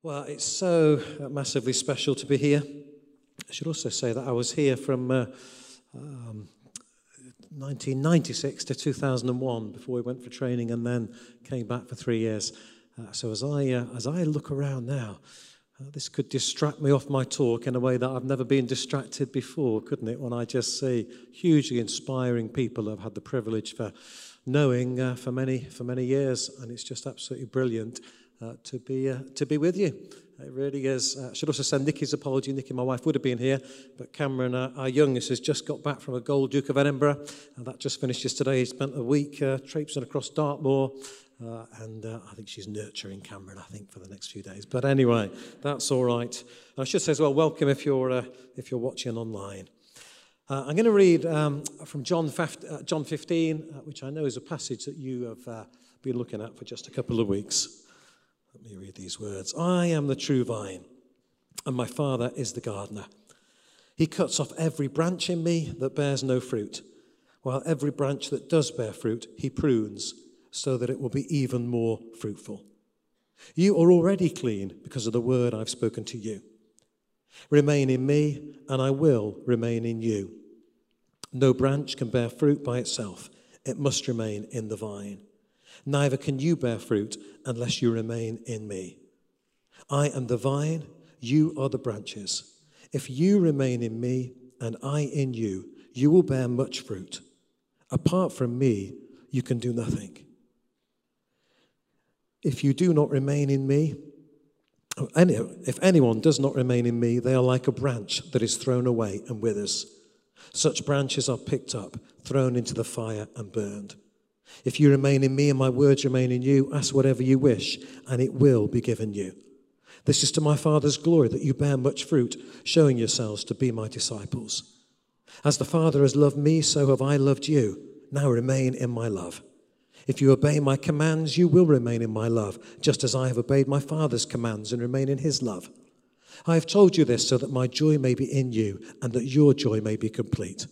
Well, it's so massively special to be here. I should also say that I was here from uh, um, 1996 to 2001 before we went for training and then came back for three years. Uh, so as I, uh, as I look around now, uh, this could distract me off my talk in a way that I've never been distracted before, couldn't it? When I just see hugely inspiring people I've had the privilege for knowing uh, for, many, for many years, and it's just absolutely brilliant uh, to, be, uh, to be with you. It really is. Uh, I should also send Nikki's apology. Nikki, my wife, would have been here, but Cameron, uh, our youngest, has just got back from a Gold Duke of Edinburgh. And that just finished yesterday. He spent a week uh, traipsing across Dartmoor, uh, and uh, I think she's nurturing Cameron, I think, for the next few days. But anyway, that's all right. And I should say as well, welcome if you're, uh, if you're watching online. I'm going to read um, from John, John 15, which I know is a passage that you have been looking at for just a couple of weeks. Let me read these words I am the true vine, and my Father is the gardener. He cuts off every branch in me that bears no fruit, while every branch that does bear fruit, he prunes so that it will be even more fruitful. You are already clean because of the word I've spoken to you. Remain in me, and I will remain in you. No branch can bear fruit by itself, it must remain in the vine. Neither can you bear fruit unless you remain in me. I am the vine, you are the branches. If you remain in me and I in you, you will bear much fruit. Apart from me, you can do nothing. If you do not remain in me, if anyone does not remain in me, they are like a branch that is thrown away and withers. Such branches are picked up, thrown into the fire, and burned. If you remain in me and my words remain in you, ask whatever you wish, and it will be given you. This is to my Father's glory that you bear much fruit, showing yourselves to be my disciples. As the Father has loved me, so have I loved you. Now remain in my love. If you obey my commands, you will remain in my love, just as I have obeyed my Father's commands and remain in his love. I have told you this so that my joy may be in you and that your joy may be complete.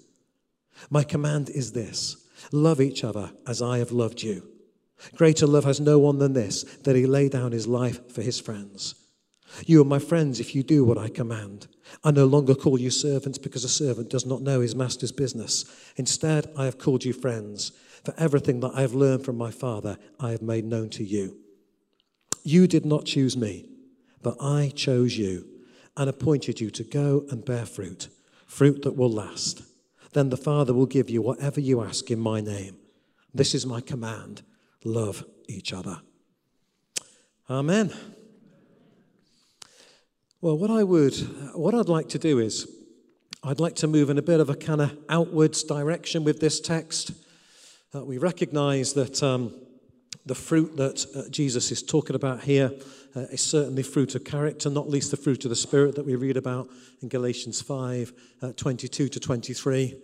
My command is this Love each other as I have loved you. Greater love has no one than this, that he lay down his life for his friends. You are my friends if you do what I command. I no longer call you servants because a servant does not know his master's business. Instead, I have called you friends, for everything that I have learned from my Father I have made known to you. You did not choose me, but I chose you and appointed you to go and bear fruit, fruit that will last then the Father will give you whatever you ask in my name. This is my command love each other. Amen. Well, what I would, what I'd like to do is, I'd like to move in a bit of a kind of outwards direction with this text. We recognize that um, the fruit that uh, Jesus is talking about here uh, is certainly fruit of character, not least the fruit of the Spirit that we read about in Galatians 5 uh, 22 to 23.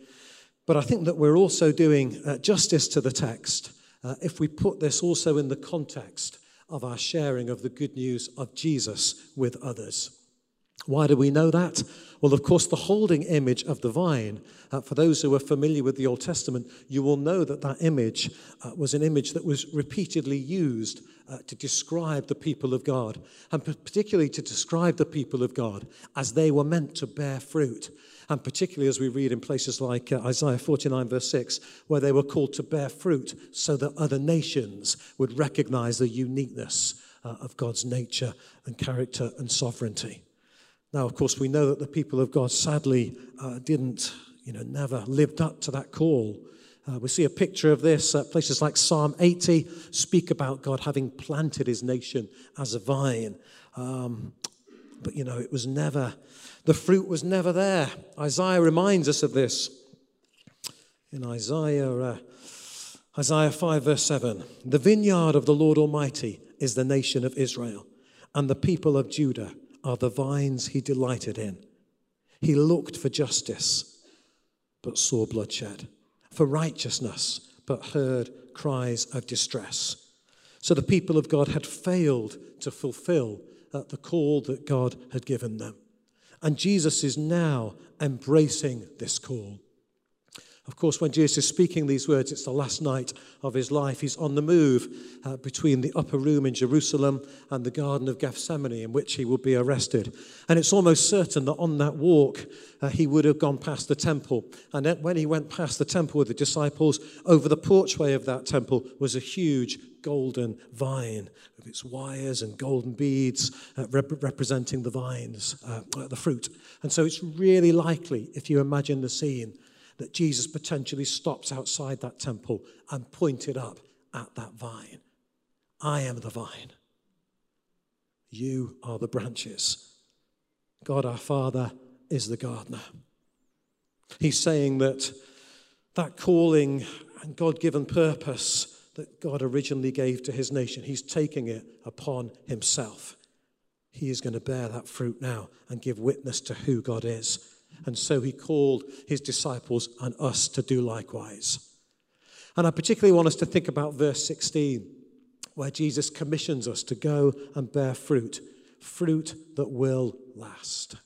But I think that we're also doing uh, justice to the text uh, if we put this also in the context of our sharing of the good news of Jesus with others. Why do we know that? Well, of course, the holding image of the vine, uh, for those who are familiar with the Old Testament, you will know that that image uh, was an image that was repeatedly used uh, to describe the people of God, and particularly to describe the people of God as they were meant to bear fruit. And particularly as we read in places like uh, Isaiah 49, verse 6, where they were called to bear fruit so that other nations would recognize the uniqueness uh, of God's nature and character and sovereignty. Now, of course, we know that the people of God sadly uh, didn't, you know, never lived up to that call. Uh, we see a picture of this. Places like Psalm 80 speak about God having planted his nation as a vine. Um, but, you know, it was never, the fruit was never there. Isaiah reminds us of this. In Isaiah, uh, Isaiah 5, verse 7 The vineyard of the Lord Almighty is the nation of Israel, and the people of Judah are the vines he delighted in. He looked for justice, but saw bloodshed, for righteousness, but heard cries of distress. So the people of God had failed to fulfill uh, the call that God had given them. And Jesus is now embracing this call. Of course, when Jesus is speaking these words, it's the last night of his life. He's on the move uh, between the upper room in Jerusalem and the Garden of Gethsemane, in which he will be arrested. And it's almost certain that on that walk, uh, he would have gone past the temple. And when he went past the temple with the disciples, over the porchway of that temple was a huge golden vine with its wires and golden beads uh, rep- representing the vines, uh, the fruit. And so it's really likely, if you imagine the scene, that Jesus potentially stops outside that temple and pointed up at that vine. I am the vine. You are the branches. God our Father is the gardener. He's saying that that calling and God given purpose that God originally gave to his nation, he's taking it upon himself. He is going to bear that fruit now and give witness to who God is. And so he called his disciples and us to do likewise. And I particularly want us to think about verse 16, where Jesus commissions us to go and bear fruit, fruit that will last.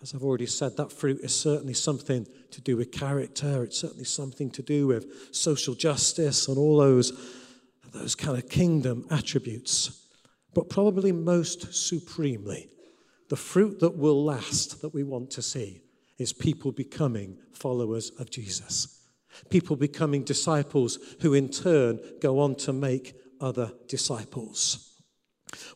As I've already said, that fruit is certainly something to do with character. It's certainly something to do with social justice and all those, those kind of kingdom attributes. But probably most supremely, the fruit that will last that we want to see is people becoming followers of Jesus. People becoming disciples who in turn go on to make other disciples.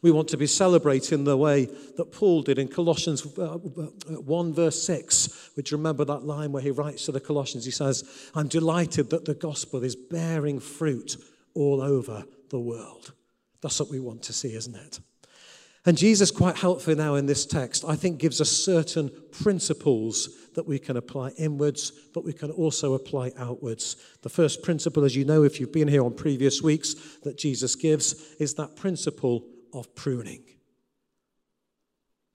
We want to be celebrating the way that Paul did in Colossians uh, uh, 1, verse 6, which remember that line where he writes to the Colossians. He says, I'm delighted that the gospel is bearing fruit all over the world. That's what we want to see, isn't it? And Jesus, quite helpfully now in this text, I think gives us certain principles that we can apply inwards, but we can also apply outwards. The first principle, as you know, if you've been here on previous weeks, that Jesus gives is that principle of pruning.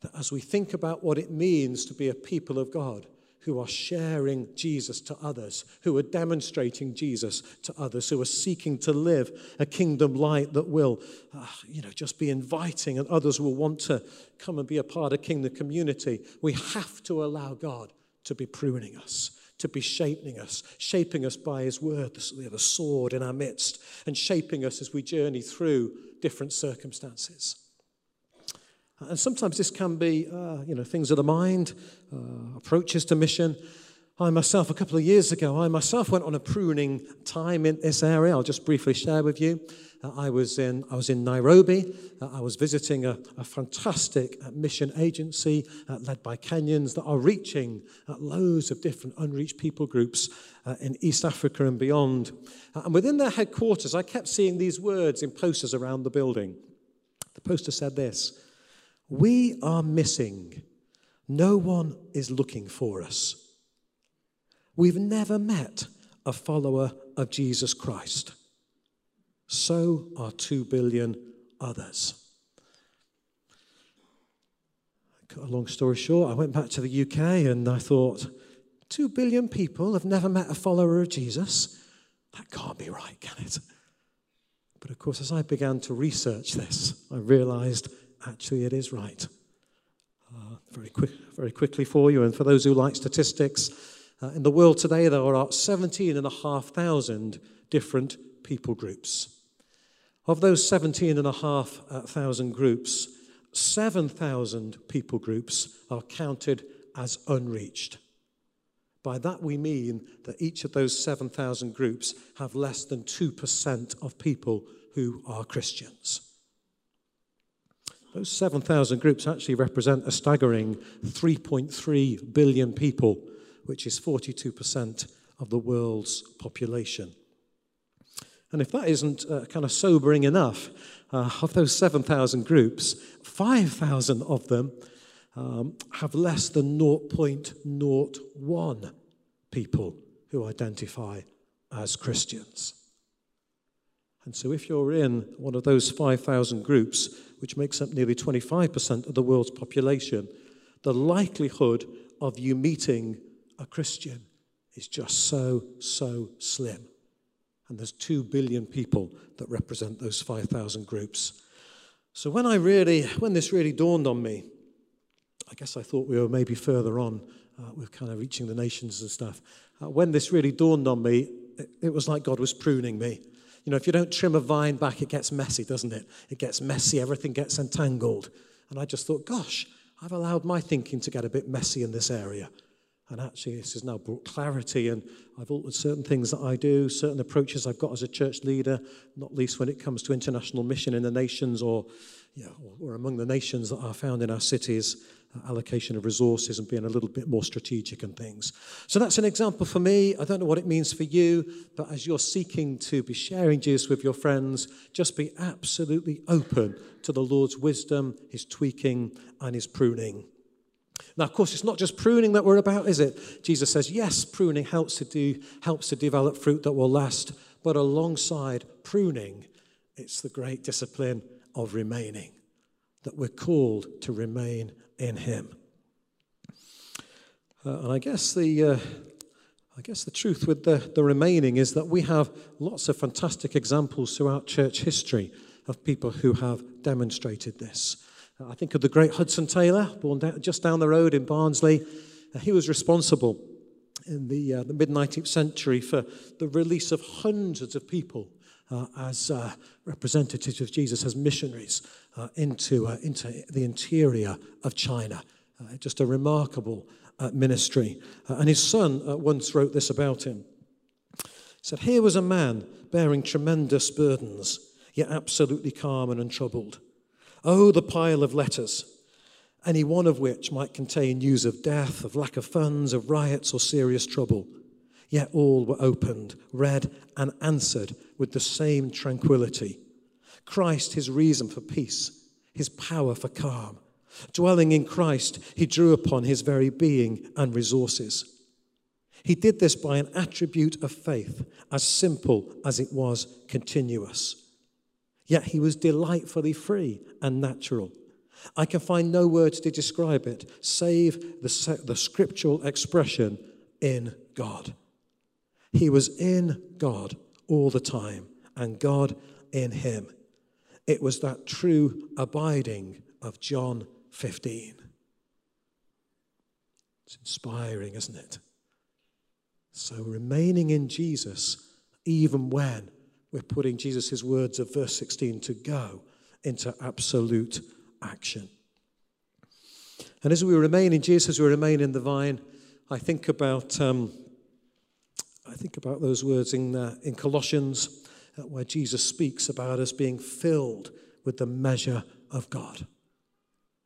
That as we think about what it means to be a people of God, who are sharing Jesus to others, who are demonstrating Jesus to others, who are seeking to live a kingdom light that will, uh, you know, just be inviting and others will want to come and be a part of kingdom community. We have to allow God to be pruning us to be shaping us, shaping us by His word, the sword in our midst, and shaping us as we journey through different circumstances. And sometimes this can be, uh, you know, things of the mind, uh, approaches to mission. I myself, a couple of years ago, I myself went on a pruning time in this area. I'll just briefly share with you. Uh, I, was in, I was in Nairobi. Uh, I was visiting a, a fantastic uh, mission agency uh, led by Kenyans that are reaching uh, loads of different unreached people groups in East Africa and beyond. and within their headquarters, I kept seeing these words in posters around the building. The poster said this we are missing. No one is looking for us. We've never met a follower of Jesus Christ. So are two billion others. Cut a long story short, I went back to the UK and I thought, two billion people have never met a follower of Jesus? That can't be right, can it? But of course, as I began to research this, I realized actually it is right. Uh, very, quick, very quickly for you, and for those who like statistics, uh, in the world today there are 17,500 different people groups. Of those 17,500 groups, 7,000 people groups are counted as unreached. By that we mean that each of those 7,000 groups have less than 2% of people who are Christians. Those 7,000 groups actually represent a staggering 3.3 billion people, which is 42% of the world's population. And if that isn't uh, kind of sobering enough, uh, of those 7,000 groups, 5,000 of them um, have less than 0.01 people who identify as Christians. And so, if you're in one of those 5,000 groups, which makes up nearly 25% of the world's population, the likelihood of you meeting a Christian is just so, so slim. And there's 2 billion people that represent those 5,000 groups. So when I really, when this really dawned on me, I guess I thought we were maybe further on uh, with kind of reaching the nations and stuff. Uh, when this really dawned on me, it, it was like God was pruning me. You know, if you don't trim a vine back, it gets messy, doesn't it? It gets messy, everything gets entangled. And I just thought, gosh, I've allowed my thinking to get a bit messy in this area. And actually, this has now brought clarity, and I've altered certain things that I do, certain approaches I've got as a church leader, not least when it comes to international mission in the nations or, yeah, or, or among the nations that are found in our cities, allocation of resources and being a little bit more strategic and things. So that's an example for me. I don't know what it means for you, but as you're seeking to be sharing Jesus with your friends, just be absolutely open to the Lord's wisdom, His tweaking, and His pruning. Now, of course, it's not just pruning that we're about, is it? Jesus says, yes, pruning helps to do helps to develop fruit that will last, but alongside pruning, it's the great discipline of remaining. That we're called to remain in Him. Uh, and I guess the uh, I guess the truth with the, the remaining is that we have lots of fantastic examples throughout church history of people who have demonstrated this. I think of the great Hudson Taylor, born just down the road in Barnsley. Uh, he was responsible in the, uh, the mid 19th century for the release of hundreds of people uh, as uh, representatives of Jesus, as missionaries uh, Uh, into, uh, into the interior of China. Uh, just a remarkable uh, ministry. and his son once wrote this about him. He said, Here was a man bearing tremendous burdens, yet absolutely calm and untroubled. Oh, the pile of letters, any one of which might contain news of death, of lack of funds, of riots, or serious trouble. Yet all were opened, read, and answered with the same tranquility. Christ, his reason for peace, his power for calm. Dwelling in Christ, he drew upon his very being and resources. He did this by an attribute of faith, as simple as it was continuous. Yet he was delightfully free and natural. I can find no words to describe it save the, the scriptural expression in God. He was in God all the time, and God in him. It was that true abiding of John 15. It's inspiring, isn't it? So, remaining in Jesus, even when we're putting Jesus' words of verse 16 to go into absolute action. And as we remain in Jesus, as we remain in the vine, I think about, um, I think about those words in, uh, in Colossians where Jesus speaks about us being filled with the measure of God.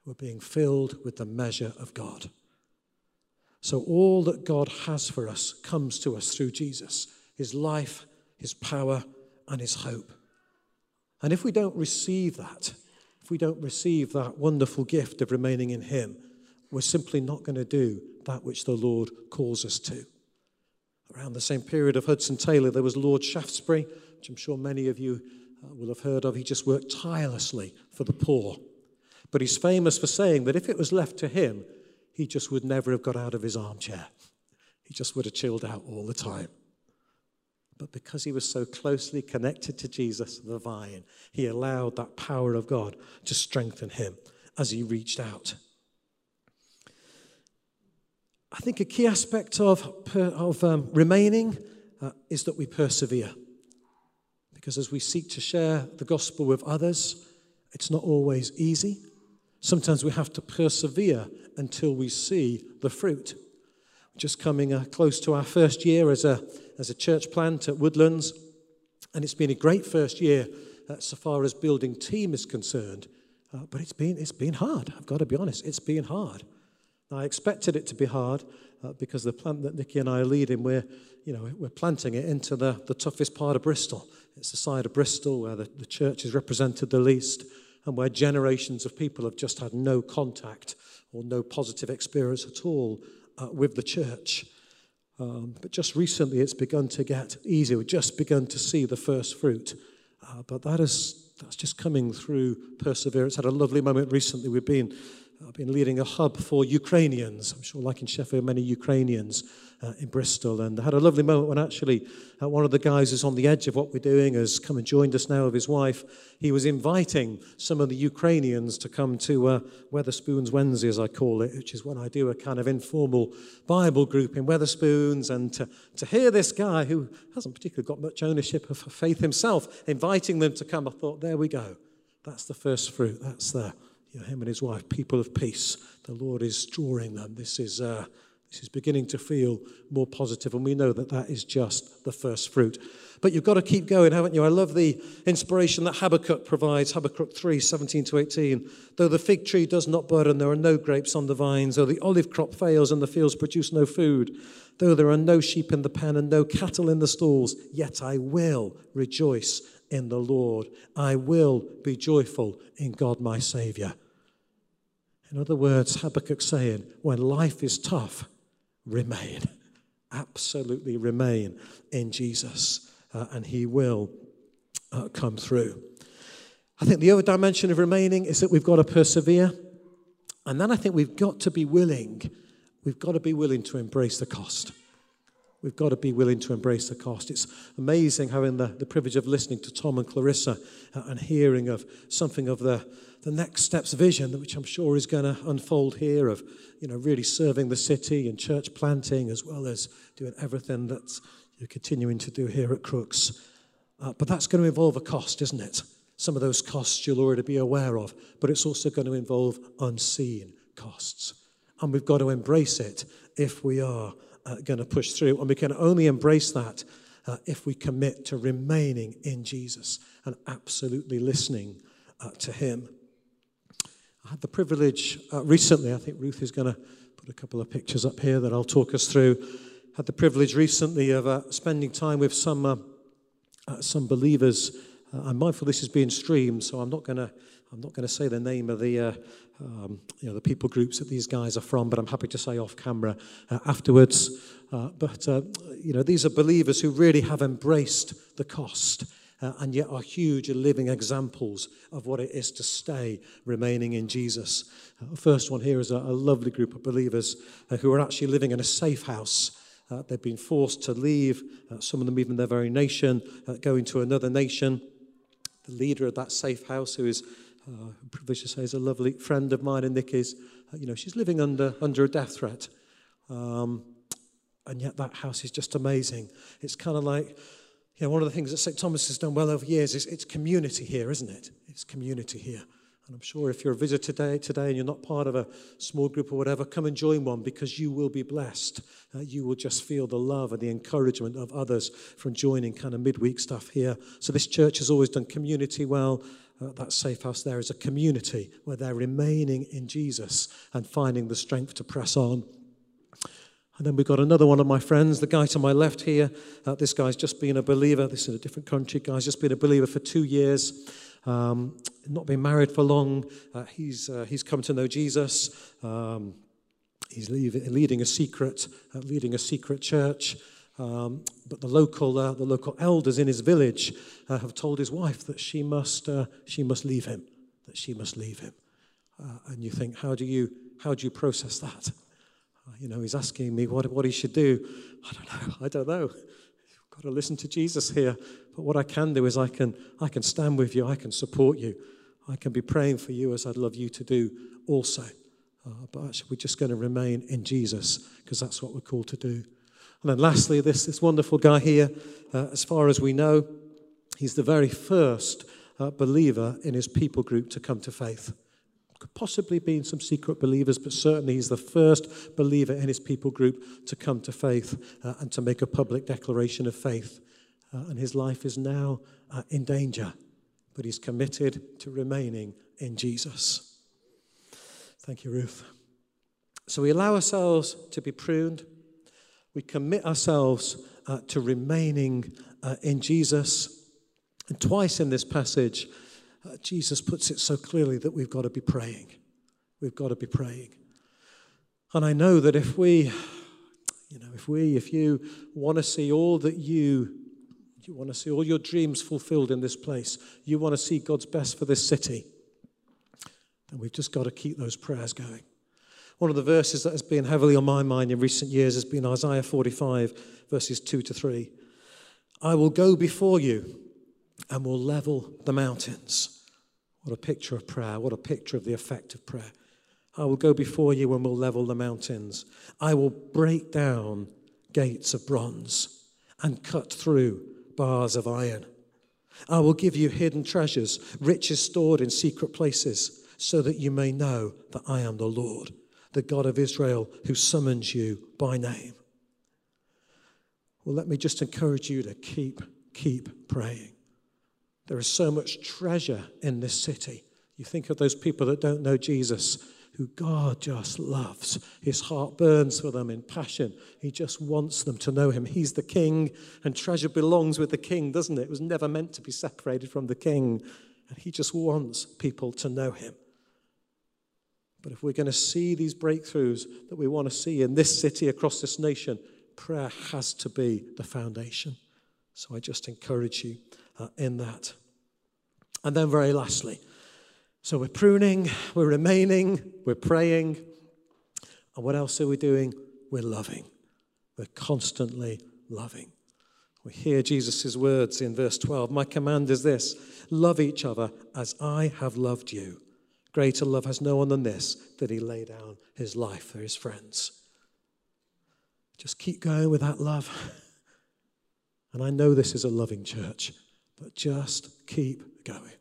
We're being filled with the measure of God. So all that God has for us comes to us through Jesus his life, his power, and his hope. And if we don't receive that, if we don't receive that wonderful gift of remaining in him, we're simply not going to do that which the Lord calls us to. Around the same period of Hudson Taylor, there was Lord Shaftesbury, which I'm sure many of you uh, will have heard of. He just worked tirelessly for the poor. But he's famous for saying that if it was left to him, he just would never have got out of his armchair. He just would have chilled out all the time. But because he was so closely connected to Jesus, the vine, he allowed that power of God to strengthen him as he reached out. I think a key aspect of, of um, remaining uh, is that we persevere. Because as we seek to share the gospel with others, it's not always easy. Sometimes we have to persevere until we see the fruit. Just coming uh, close to our first year as a as a church plant at Woodlands. And it's been a great first year uh, so far as building team is concerned. Uh, but it's been, it's been hard. I've got to be honest, it's been hard. I expected it to be hard uh, because the plant that Nikki and I are leading, we're, you know, we're planting it into the, the toughest part of Bristol. It's the side of Bristol where the, the church is represented the least and where generations of people have just had no contact or no positive experience at all uh, with the church. Um, but just recently, it's begun to get easier. We've just begun to see the first fruit. Uh, but that is, that's just coming through perseverance. Had a lovely moment recently. We've been I've been leading a hub for Ukrainians. I'm sure, like in Sheffield, many Ukrainians uh, in Bristol. And I had a lovely moment when actually uh, one of the guys who's on the edge of what we're doing has come and joined us now with his wife. He was inviting some of the Ukrainians to come to uh, Wetherspoons Wednesday, as I call it, which is when I do a kind of informal Bible group in Wetherspoons. And to, to hear this guy who hasn't particularly got much ownership of faith himself inviting them to come, I thought, there we go. That's the first fruit. That's the, you know, him and his wife, people of peace. The Lord is drawing them. This is. Uh, this is beginning to feel more positive, and we know that that is just the first fruit. But you've got to keep going, haven't you? I love the inspiration that Habakkuk provides, Habakkuk 3 17 to 18. Though the fig tree does not bud and there are no grapes on the vines, though the olive crop fails and the fields produce no food, though there are no sheep in the pen and no cattle in the stalls, yet I will rejoice in the Lord. I will be joyful in God my Savior. In other words, Habakkuk saying, when life is tough, remain. Absolutely remain in Jesus, uh, and He will uh, come through. I think the other dimension of remaining is that we've got to persevere. And then I think we've got to be willing, we've got to be willing to embrace the cost. We've got to be willing to embrace the cost. It's amazing having the, the privilege of listening to Tom and Clarissa uh, and hearing of something of the, the next steps vision, which I'm sure is going to unfold here, of you know really serving the city and church planting as well as doing everything that you're continuing to do here at Crookes. Uh, but that's going to involve a cost, isn't it? Some of those costs you'll already be aware of, but it's also going to involve unseen costs. And we've got to embrace it if we are uh, going to push through. And we can only embrace that uh, if we commit to remaining in Jesus and absolutely listening uh, to Him. I had the privilege uh, recently, I think Ruth is going to put a couple of pictures up here that I'll talk us through. Had the privilege recently of uh, spending time with some, uh, some believers. Uh, I'm mindful this is being streamed, so I'm not going to I'm not going to say the name of the, uh, um, you know, the people groups that these guys are from, but I'm happy to say off camera uh, afterwards. Uh, but, uh, you know, these are believers who really have embraced the cost uh, and yet are huge living examples of what it is to stay remaining in Jesus. The first one here is a, a lovely group of believers who are actually living in a safe house. Uh, they've been forced to leave, uh, some of them even their very nation, uh, going to another nation. The leader of that safe house, who is uh, privileged to say is a lovely friend of mine and Nikki's, you know, she's living under, under a death threat. Um, and yet that house is just amazing. It's kind of like you know, one of the things that St. Thomas has done well over years is it's community here, isn't it? It's community here. And I'm sure if you're a visitor today, today and you're not part of a small group or whatever, come and join one because you will be blessed. Uh, you will just feel the love and the encouragement of others from joining kind of midweek stuff here. So this church has always done community well. Uh, that safe house there is a community where they're remaining in Jesus and finding the strength to press on. And then we've got another one of my friends, the guy to my left here. Uh, this guy's just been a believer. This is a different country. Guy's just been a believer for two years. Um, not been married for long. Uh, he's, uh, he's come to know Jesus. Um, he's leading a secret, uh, leading a secret church. Um, but the local, uh, the local elders in his village uh, have told his wife that she must, she must leave him. That she must leave him. and you think, how do you, how do you process that? You know, he's asking me what, what he should do. I don't know. I don't know. You've got to listen to Jesus here. But what I can do is I can, I can stand with you. I can support you. I can be praying for you as I'd love you to do also. Uh, but actually, we're just going to remain in Jesus because that's what we're called to do. And then lastly, this, this wonderful guy here, uh, as far as we know, he's the very first uh, believer in his people group to come to faith could possibly be some secret believers, but certainly he's the first believer in his people group to come to faith uh, and to make a public declaration of faith. Uh, and his life is now uh, in danger, but he's committed to remaining in Jesus. Thank you, Ruth. So we allow ourselves to be pruned, we commit ourselves uh, to remaining uh, in Jesus. And twice in this passage, uh, Jesus puts it so clearly that we've got to be praying. We've got to be praying. And I know that if we, you know, if we, if you want to see all that you, you want to see all your dreams fulfilled in this place, you want to see God's best for this city, And we've just got to keep those prayers going. One of the verses that has been heavily on my mind in recent years has been Isaiah 45, verses 2 to 3. I will go before you and will level the mountains. What a picture of prayer. What a picture of the effect of prayer. I will go before you and will level the mountains. I will break down gates of bronze and cut through bars of iron. I will give you hidden treasures, riches stored in secret places, so that you may know that I am the Lord, the God of Israel, who summons you by name. Well, let me just encourage you to keep, keep praying. There is so much treasure in this city. You think of those people that don't know Jesus who God just loves. His heart burns for them in passion. He just wants them to know Him. He's the King, and treasure belongs with the King, doesn't it? It was never meant to be separated from the King. And He just wants people to know Him. But if we're going to see these breakthroughs that we want to see in this city, across this nation, prayer has to be the foundation. So I just encourage you uh, in that. And then, very lastly, so we're pruning, we're remaining, we're praying. And what else are we doing? We're loving. We're constantly loving. We hear Jesus' words in verse 12 My command is this love each other as I have loved you. Greater love has no one than this, that he lay down his life for his friends. Just keep going with that love. And I know this is a loving church, but just keep going.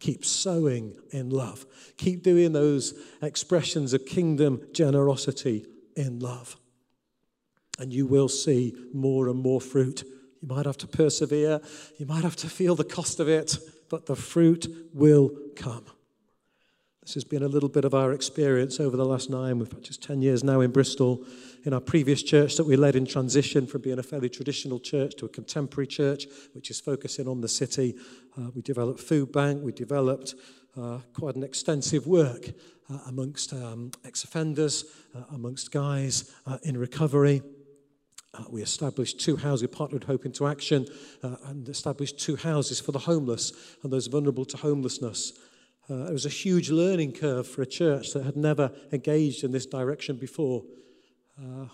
Keep sowing in love. Keep doing those expressions of kingdom generosity in love. And you will see more and more fruit. You might have to persevere, you might have to feel the cost of it, but the fruit will come. This has been a little bit of our experience over the last nine, we've had just 10 years now in Bristol. In our previous church that we led in transition from being a fairly traditional church to a contemporary church, which is focusing on the city, uh, we developed food bank, we developed uh, quite an extensive work uh, amongst um, ex-offenders, uh, amongst guys uh, in recovery. Uh, we established two houses, we partnered Hope into Action and established two houses for the homeless and those vulnerable to homelessness. Uh, it was a huge learning curve for a church that had never engaged in this direction before. Uh,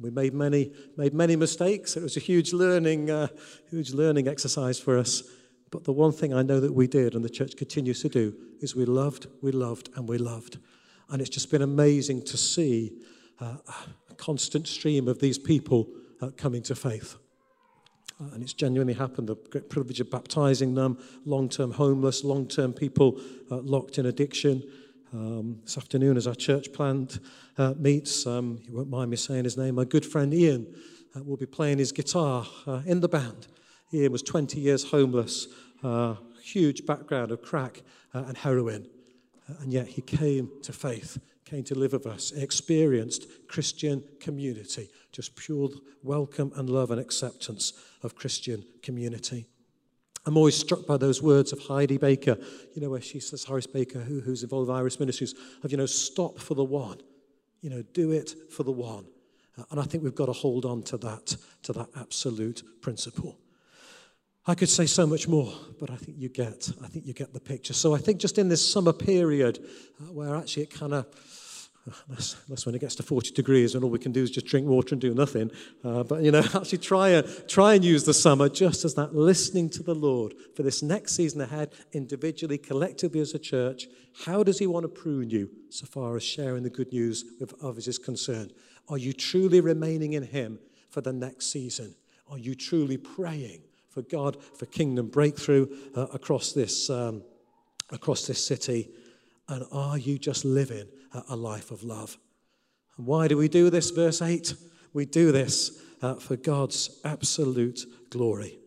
we made many, made many mistakes. It was a huge learning, uh, huge learning exercise for us. But the one thing I know that we did, and the church continues to do, is we loved, we loved, and we loved. And it's just been amazing to see uh, a constant stream of these people uh, coming to faith. And it's genuinely happened. The great privilege of baptizing them, long term homeless, long term people uh, locked in addiction. Um, this afternoon, as our church plant uh, meets, um, you won't mind me saying his name, my good friend Ian uh, will be playing his guitar uh, in the band. Ian was 20 years homeless, uh, huge background of crack and heroin, and yet he came to faith came to live with us, experienced Christian community, just pure welcome and love and acceptance of Christian community. I'm always struck by those words of Heidi Baker, you know, where she says, Horace Baker, who, who's involved with Iris Ministries, of, you know, stop for the one, you know, do it for the one. Uh, and I think we've got to hold on to that, to that absolute principle. I could say so much more, but I think you get, I think you get the picture. So I think just in this summer period, uh, where actually it kind of that's, that's, when it gets to 40 degrees and all we can do is just drink water and do nothing. Uh, but, you know, actually try and, try and use the summer just as that listening to the Lord for this next season ahead, individually, collectively as a church. How does He want to prune you so far as sharing the good news with others is concerned? Are you truly remaining in Him for the next season? Are you truly praying for God, for kingdom breakthrough uh, across, this, um, across this city? And are you just living a life of love? And why do we do this? Verse 8 we do this uh, for God's absolute glory.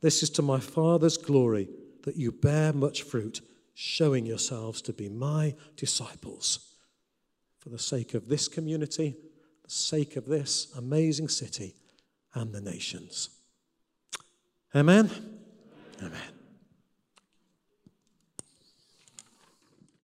This is to my Father's glory that you bear much fruit, showing yourselves to be my disciples. For the sake of this community, the sake of this amazing city, and the nations. Amen. Amen.